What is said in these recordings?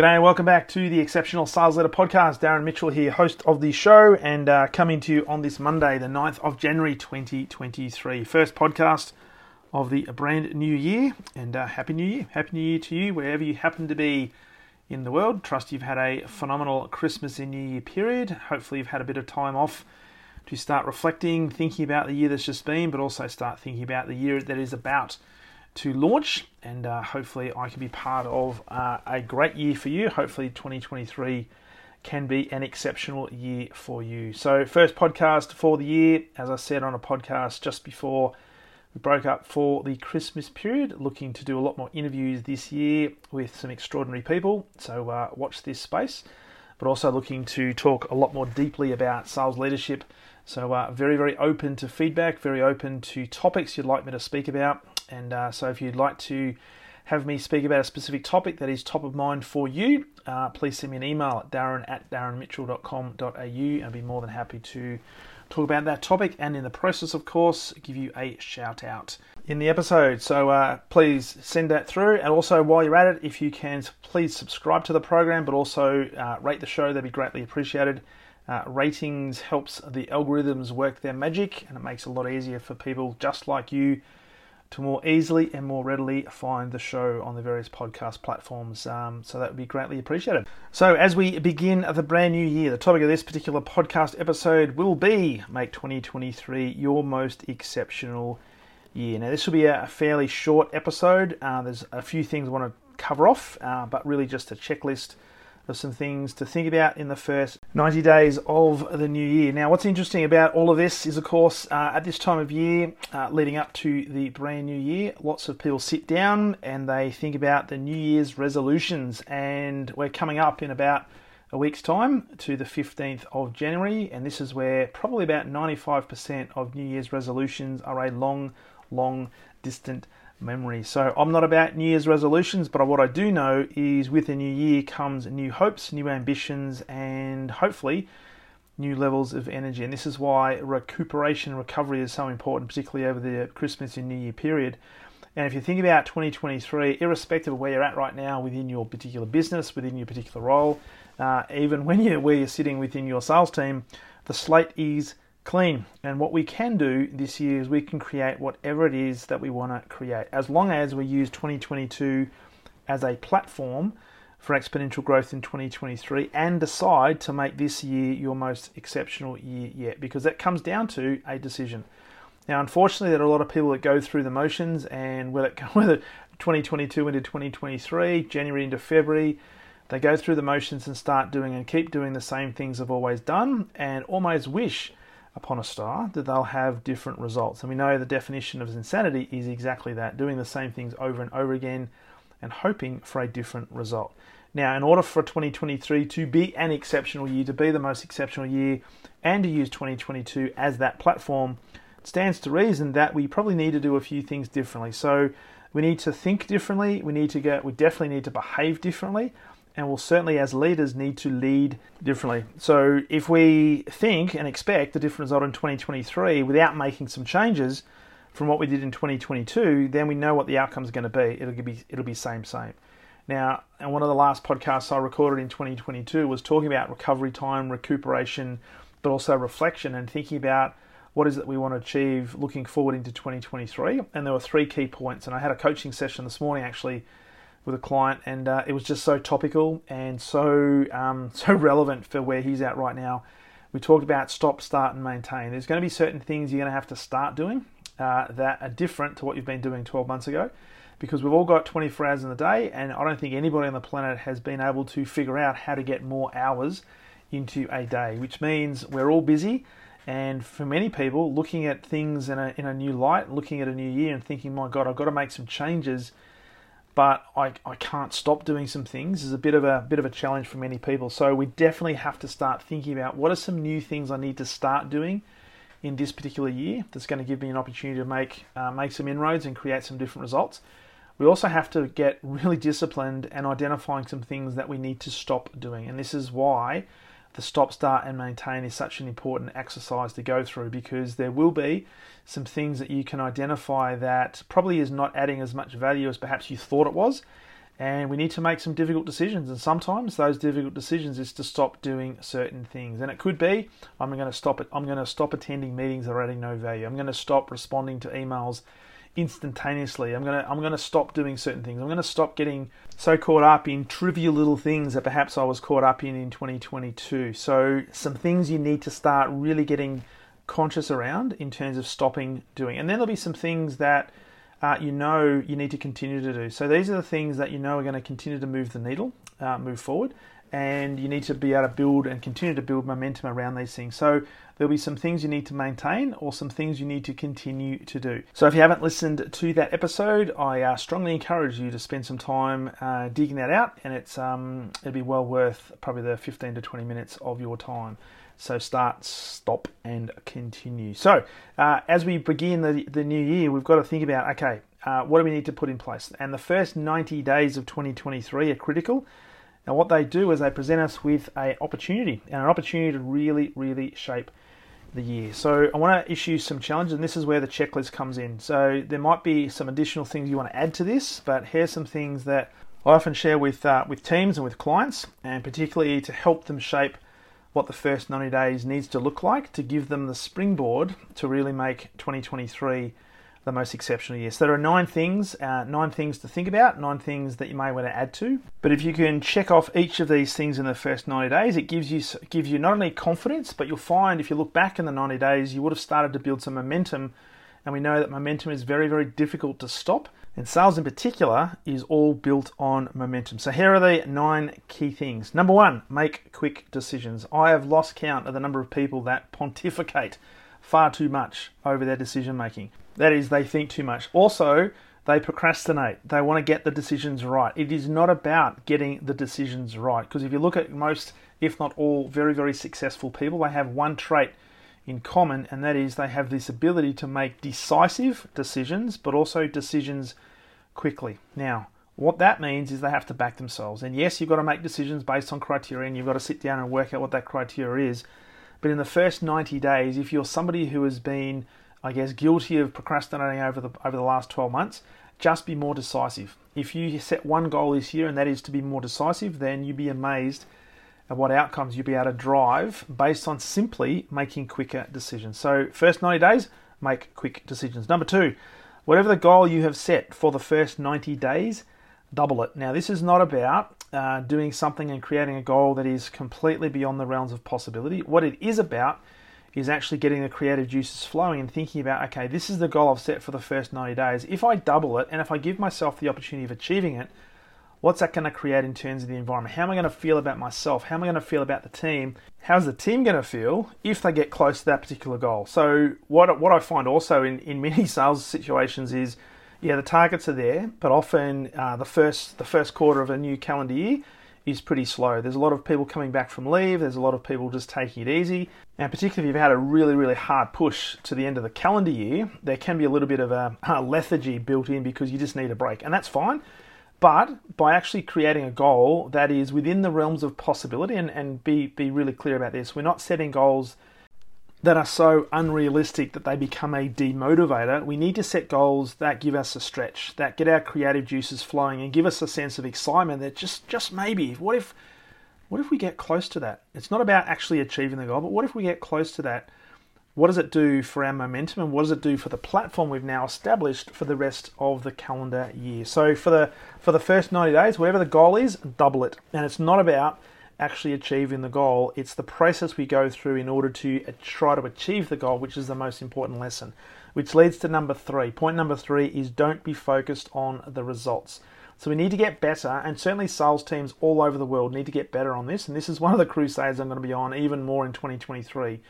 G'day and welcome back to the Exceptional Sales Leader Podcast. Darren Mitchell here, host of the show, and uh, coming to you on this Monday, the 9th of January 2023. First podcast of the brand new year, and uh, Happy New Year. Happy New Year to you, wherever you happen to be in the world. Trust you've had a phenomenal Christmas and New Year period. Hopefully, you've had a bit of time off to start reflecting, thinking about the year that's just been, but also start thinking about the year that is about to launch, and uh, hopefully, I can be part of uh, a great year for you. Hopefully, 2023 can be an exceptional year for you. So, first podcast for the year, as I said on a podcast just before we broke up for the Christmas period, looking to do a lot more interviews this year with some extraordinary people. So, uh, watch this space, but also looking to talk a lot more deeply about sales leadership. So, uh, very, very open to feedback, very open to topics you'd like me to speak about. And uh, so, if you'd like to have me speak about a specific topic that is top of mind for you, uh, please send me an email at darren at darrenmitchell.com.au. I'd be more than happy to talk about that topic and, in the process, of course, give you a shout out in the episode. So, uh, please send that through. And also, while you're at it, if you can, please subscribe to the program, but also uh, rate the show, that'd be greatly appreciated. Uh, ratings helps the algorithms work their magic and it makes it a lot easier for people just like you to more easily and more readily find the show on the various podcast platforms. Um, so that would be greatly appreciated. So, as we begin the brand new year, the topic of this particular podcast episode will be Make 2023 Your Most Exceptional Year. Now, this will be a fairly short episode. Uh, there's a few things I want to cover off, uh, but really just a checklist of some things to think about in the first 90 days of the new year. Now, what's interesting about all of this is, of course, uh, at this time of year, uh, leading up to the brand new year, lots of people sit down and they think about the New Year's resolutions. And we're coming up in about a week's time to the 15th of January, and this is where probably about 95% of New Year's resolutions are a long, long, distant memory. So I'm not about New Year's resolutions, but what I do know is with a new year comes new hopes, new ambitions, and hopefully new levels of energy. And this is why recuperation recovery is so important, particularly over the Christmas and New Year period. And if you think about 2023, irrespective of where you're at right now within your particular business, within your particular role, uh, even when you're where you're sitting within your sales team, the slate is clean. And what we can do this year is we can create whatever it is that we want to create, as long as we use 2022 as a platform for exponential growth in 2023 and decide to make this year your most exceptional year yet, because that comes down to a decision. Now, unfortunately, there are a lot of people that go through the motions, and whether, whether 2022 into 2023, January into February, they go through the motions and start doing and keep doing the same things they've always done, and almost wish upon a star that they'll have different results. And we know the definition of insanity is exactly that doing the same things over and over again and hoping for a different result. Now, in order for 2023 to be an exceptional year, to be the most exceptional year, and to use 2022 as that platform, it stands to reason that we probably need to do a few things differently. So, we need to think differently. We need to get. We definitely need to behave differently and we'll certainly, as leaders, need to lead differently. So, if we think and expect a different result in 2023 without making some changes from what we did in 2022, then we know what the outcome is going to be. It'll be it'll be same same. Now, and one of the last podcasts I recorded in 2022 was talking about recovery time, recuperation, but also reflection and thinking about what is it we want to achieve looking forward into 2023. And there were three key points. And I had a coaching session this morning actually with a client, and uh, it was just so topical and so um, so relevant for where he's at right now. We talked about stop, start, and maintain. There's going to be certain things you're going to have to start doing uh, that are different to what you've been doing 12 months ago, because we've all got 24 hours in the day, and I don't think anybody on the planet has been able to figure out how to get more hours into a day, which means we're all busy. And for many people, looking at things in a, in a new light, looking at a new year and thinking, my God, I've got to make some changes but I, I can't stop doing some things is a bit of a bit of a challenge for many people. So we definitely have to start thinking about what are some new things I need to start doing in this particular year that's going to give me an opportunity to make uh, make some inroads and create some different results. We also have to get really disciplined and identifying some things that we need to stop doing. And this is why the stop, start, and maintain is such an important exercise to go through because there will be some things that you can identify that probably is not adding as much value as perhaps you thought it was. And we need to make some difficult decisions. And sometimes those difficult decisions is to stop doing certain things. And it could be I'm going to stop it. I'm going to stop attending meetings that are adding no value. I'm going to stop responding to emails instantaneously. I'm gonna I'm gonna stop doing certain things. I'm gonna stop getting so caught up in trivial little things that perhaps I was caught up in in 2022. So some things you need to start really getting conscious around in terms of stopping doing. And then there'll be some things that uh, you know you need to continue to do. So these are the things that you know are going to continue to move the needle, uh, move forward, and you need to be able to build and continue to build momentum around these things. So there'll be some things you need to maintain or some things you need to continue to do. So if you haven't listened to that episode, I uh, strongly encourage you to spend some time uh, digging that out, and it's um, it'll be well worth probably the 15 to 20 minutes of your time. So start, stop, and continue. So uh, as we begin the, the new year, we've got to think about okay, uh, what do we need to put in place? And the first 90 days of 2023 are critical. And what they do is they present us with an opportunity and an opportunity to really, really shape the year. So I want to issue some challenges, and this is where the checklist comes in. So there might be some additional things you want to add to this, but here's some things that I often share with uh, with teams and with clients, and particularly to help them shape what the first 90 days needs to look like to give them the springboard to really make 2023 the most exceptional year. So there are nine things, uh, nine things to think about, nine things that you may want to add to. But if you can check off each of these things in the first 90 days, it gives you gives you not only confidence, but you'll find if you look back in the 90 days, you would have started to build some momentum. And we know that momentum is very, very difficult to stop. And sales in particular is all built on momentum. So here are the nine key things. Number one, make quick decisions. I have lost count of the number of people that pontificate far too much over their decision making. That is, they think too much. Also, they procrastinate. They want to get the decisions right. It is not about getting the decisions right. Because if you look at most, if not all, very, very successful people, they have one trait in common, and that is they have this ability to make decisive decisions, but also decisions quickly. Now, what that means is they have to back themselves. And yes, you've got to make decisions based on criteria, and you've got to sit down and work out what that criteria is. But in the first 90 days, if you're somebody who has been, I guess, guilty of procrastinating over the over the last 12 months, just be more decisive. If you set one goal this year and that is to be more decisive, then you'd be amazed at what outcomes you'll be able to drive based on simply making quicker decisions. So, first 90 days, make quick decisions. Number two, whatever the goal you have set for the first 90 days, double it. Now, this is not about uh, doing something and creating a goal that is completely beyond the realms of possibility. What it is about is actually getting the creative juices flowing and thinking about, okay, this is the goal I've set for the first 90 days. If I double it and if I give myself the opportunity of achieving it, what's that going to create in terms of the environment? How am I going to feel about myself? How am I going to feel about the team? How's the team going to feel if they get close to that particular goal? So, what, what I find also in, in many sales situations is yeah, the targets are there, but often uh, the first the first quarter of a new calendar year is pretty slow. There's a lot of people coming back from leave. There's a lot of people just taking it easy, and particularly if you've had a really really hard push to the end of the calendar year, there can be a little bit of a, a lethargy built in because you just need a break, and that's fine. But by actually creating a goal that is within the realms of possibility, and, and be, be really clear about this, we're not setting goals that are so unrealistic that they become a demotivator, we need to set goals that give us a stretch, that get our creative juices flowing and give us a sense of excitement that just just maybe what if what if we get close to that? It's not about actually achieving the goal, but what if we get close to that? What does it do for our momentum and what does it do for the platform we've now established for the rest of the calendar year? So for the for the first 90 days, whatever the goal is, double it. And it's not about actually achieving the goal. It's the process we go through in order to try to achieve the goal, which is the most important lesson. Which leads to number three. Point number three is don't be focused on the results. So we need to get better, and certainly sales teams all over the world need to get better on this. And this is one of the crusades I'm going to be on even more in 2023.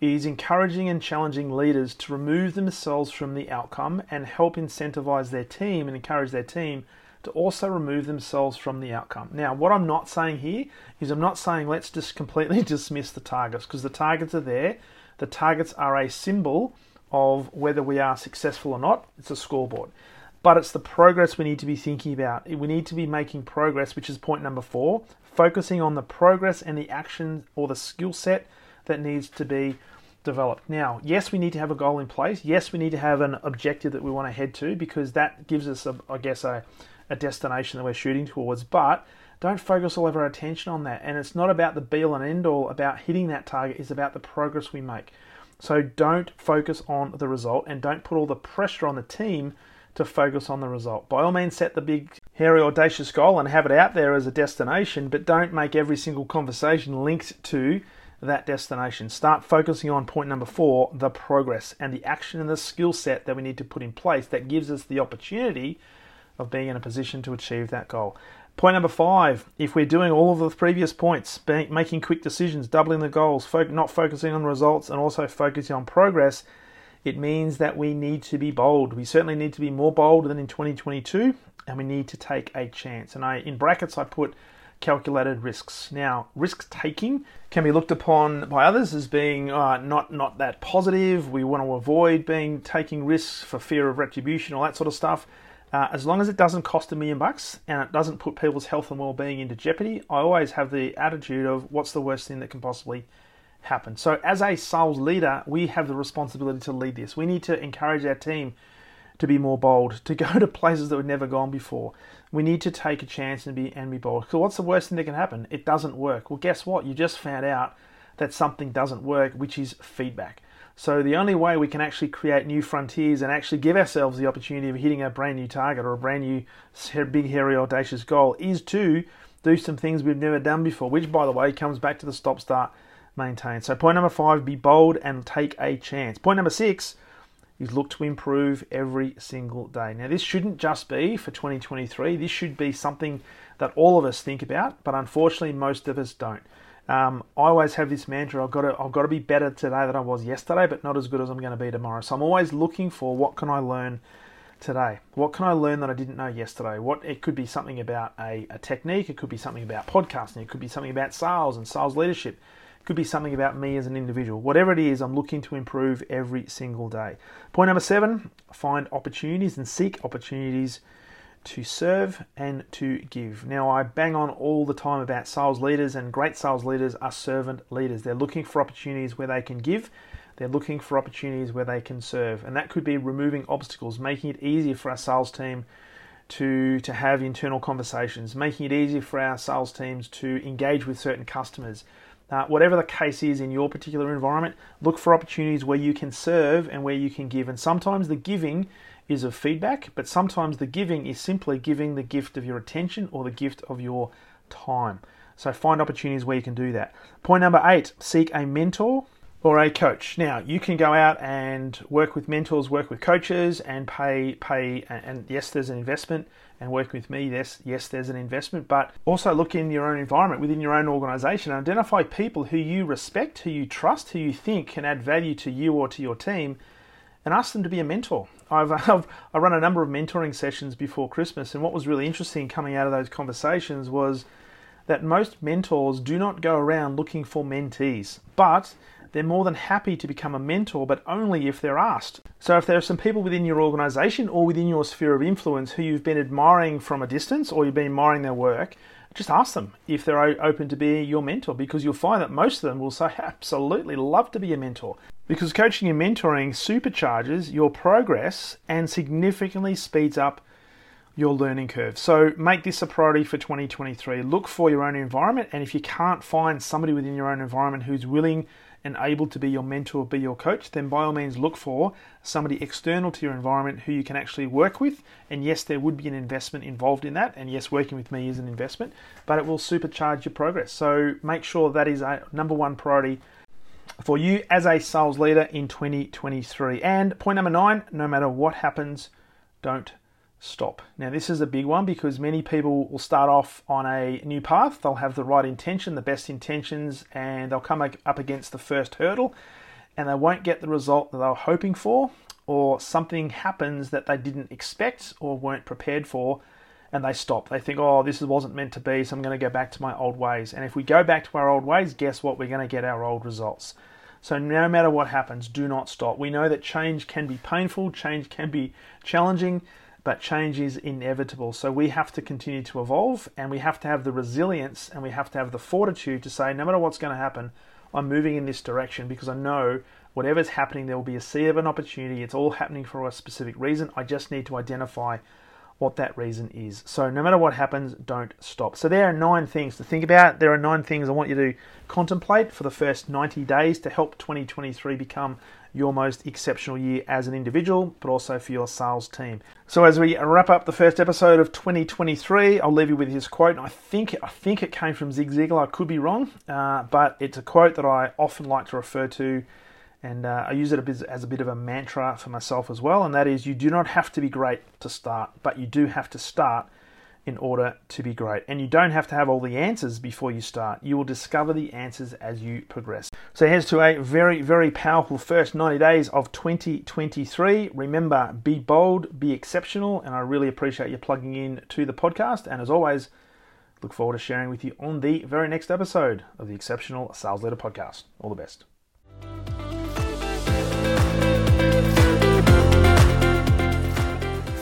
Is encouraging and challenging leaders to remove themselves from the outcome and help incentivize their team and encourage their team to also remove themselves from the outcome. Now, what I'm not saying here is I'm not saying let's just completely dismiss the targets because the targets are there. The targets are a symbol of whether we are successful or not. It's a scoreboard. But it's the progress we need to be thinking about. We need to be making progress, which is point number four, focusing on the progress and the action or the skill set that needs to be developed. Now, yes, we need to have a goal in place. Yes, we need to have an objective that we want to head to because that gives us, a, I guess, a, a destination that we're shooting towards. But don't focus all of our attention on that. And it's not about the be all and end all about hitting that target, it's about the progress we make. So don't focus on the result and don't put all the pressure on the team to focus on the result. By all means, set the big, hairy, audacious goal and have it out there as a destination, but don't make every single conversation linked to that destination. Start focusing on point number four the progress and the action and the skill set that we need to put in place that gives us the opportunity of being in a position to achieve that goal. Point number five if we're doing all of the previous points, making quick decisions, doubling the goals, not focusing on results, and also focusing on progress, it means that we need to be bold. We certainly need to be more bold than in 2022, and we need to take a chance. And I, in brackets, I put calculated risks. Now, risk taking can be looked upon by others as being uh, not not that positive. We want to avoid being taking risks for fear of retribution, all that sort of stuff. Uh, as long as it doesn't cost a million bucks and it doesn't put people's health and well-being into jeopardy, I always have the attitude of what's the worst thing that can possibly happen. So, as a sales leader, we have the responsibility to lead this. We need to encourage our team to be more bold, to go to places that we've never gone before. We need to take a chance and be and be bold. So what's the worst thing that can happen? It doesn't work. Well, guess what? You just found out that something doesn't work, which is feedback. So the only way we can actually create new frontiers and actually give ourselves the opportunity of hitting a brand new target or a brand new big, hairy, audacious goal is to do some things we've never done before, which, by the way, comes back to the stop, start, maintain. So point number five, be bold and take a chance. Point number six, is look to improve every single day. Now, this shouldn't just be for 2023. This should be something that all of us think about, but unfortunately, most of us don't. Um, I always have this mantra: I've got to, I've got to be better today than I was yesterday, but not as good as I'm going to be tomorrow. So I'm always looking for what can I learn today? What can I learn that I didn't know yesterday? What it could be something about a, a technique, it could be something about podcasting, it could be something about sales and sales leadership it could be something about me as an individual. Whatever it is, I'm looking to improve every single day. Point number seven find opportunities and seek opportunities to serve and to give. Now, I bang on all the time about sales leaders, and great sales leaders are servant leaders. They're looking for opportunities where they can give, they're looking for opportunities where they can serve. And that could be removing obstacles, making it easier for our sales team to, to have internal conversations, making it easier for our sales teams to engage with certain customers uh, whatever the case is in your particular environment, look for opportunities where you can serve and where you can give. And sometimes the giving is of feedback, but sometimes the giving is simply giving the gift of your attention or the gift of your time. So find opportunities where you can do that. Point number eight seek a mentor or a coach. Now you can go out and work with mentors, work with coaches, and pay pay. And yes, there's an investment. And work with me, yes, yes, there's an investment. But also look in your own environment, within your own organisation, and identify people who you respect, who you trust, who you think can add value to you or to your team, and ask them to be a mentor. I've, I've I run a number of mentoring sessions before Christmas, and what was really interesting coming out of those conversations was that most mentors do not go around looking for mentees, but they're more than happy to become a mentor, but only if they're asked. So, if there are some people within your organization or within your sphere of influence who you've been admiring from a distance or you've been admiring their work, just ask them if they're open to be your mentor because you'll find that most of them will say, Absolutely, love to be a mentor. Because coaching and mentoring supercharges your progress and significantly speeds up your learning curve. So make this a priority for 2023. Look for your own environment, and if you can't find somebody within your own environment who's willing and able to be your mentor, be your coach, then by all means look for somebody external to your environment who you can actually work with. And yes, there would be an investment involved in that. And yes, working with me is an investment, but it will supercharge your progress. So make sure that is a number one priority for you as a sales leader in 2023. And point number nine no matter what happens, don't stop. Now, this is a big one because many people will start off on a new path. They'll have the right intention, the best intentions, and they'll come up against the first hurdle and they won't get the result that they were hoping for, or something happens that they didn't expect or weren't prepared for, and they stop. They think, oh, this wasn't meant to be, so I'm going to go back to my old ways. And if we go back to our old ways, guess what? We're going to get our old results. So, no matter what happens, do not stop. We know that change can be painful, change can be challenging, but change is inevitable. So, we have to continue to evolve and we have to have the resilience and we have to have the fortitude to say, no matter what's going to happen, I'm moving in this direction because I know whatever's happening, there will be a sea of an opportunity. It's all happening for a specific reason. I just need to identify what that reason is. So no matter what happens, don't stop. So there are nine things to think about. There are nine things I want you to contemplate for the first 90 days to help 2023 become your most exceptional year as an individual, but also for your sales team. So as we wrap up the first episode of 2023, I'll leave you with his quote. I think I think it came from Zig Ziglar. I could be wrong, uh, but it's a quote that I often like to refer to and uh, I use it a bit, as a bit of a mantra for myself as well, and that is you do not have to be great to start, but you do have to start in order to be great. And you don't have to have all the answers before you start. You will discover the answers as you progress. So here's to a very, very powerful first 90 days of 2023. Remember, be bold, be exceptional, and I really appreciate you plugging in to the podcast. And as always, look forward to sharing with you on the very next episode of the Exceptional Sales Leader Podcast. All the best.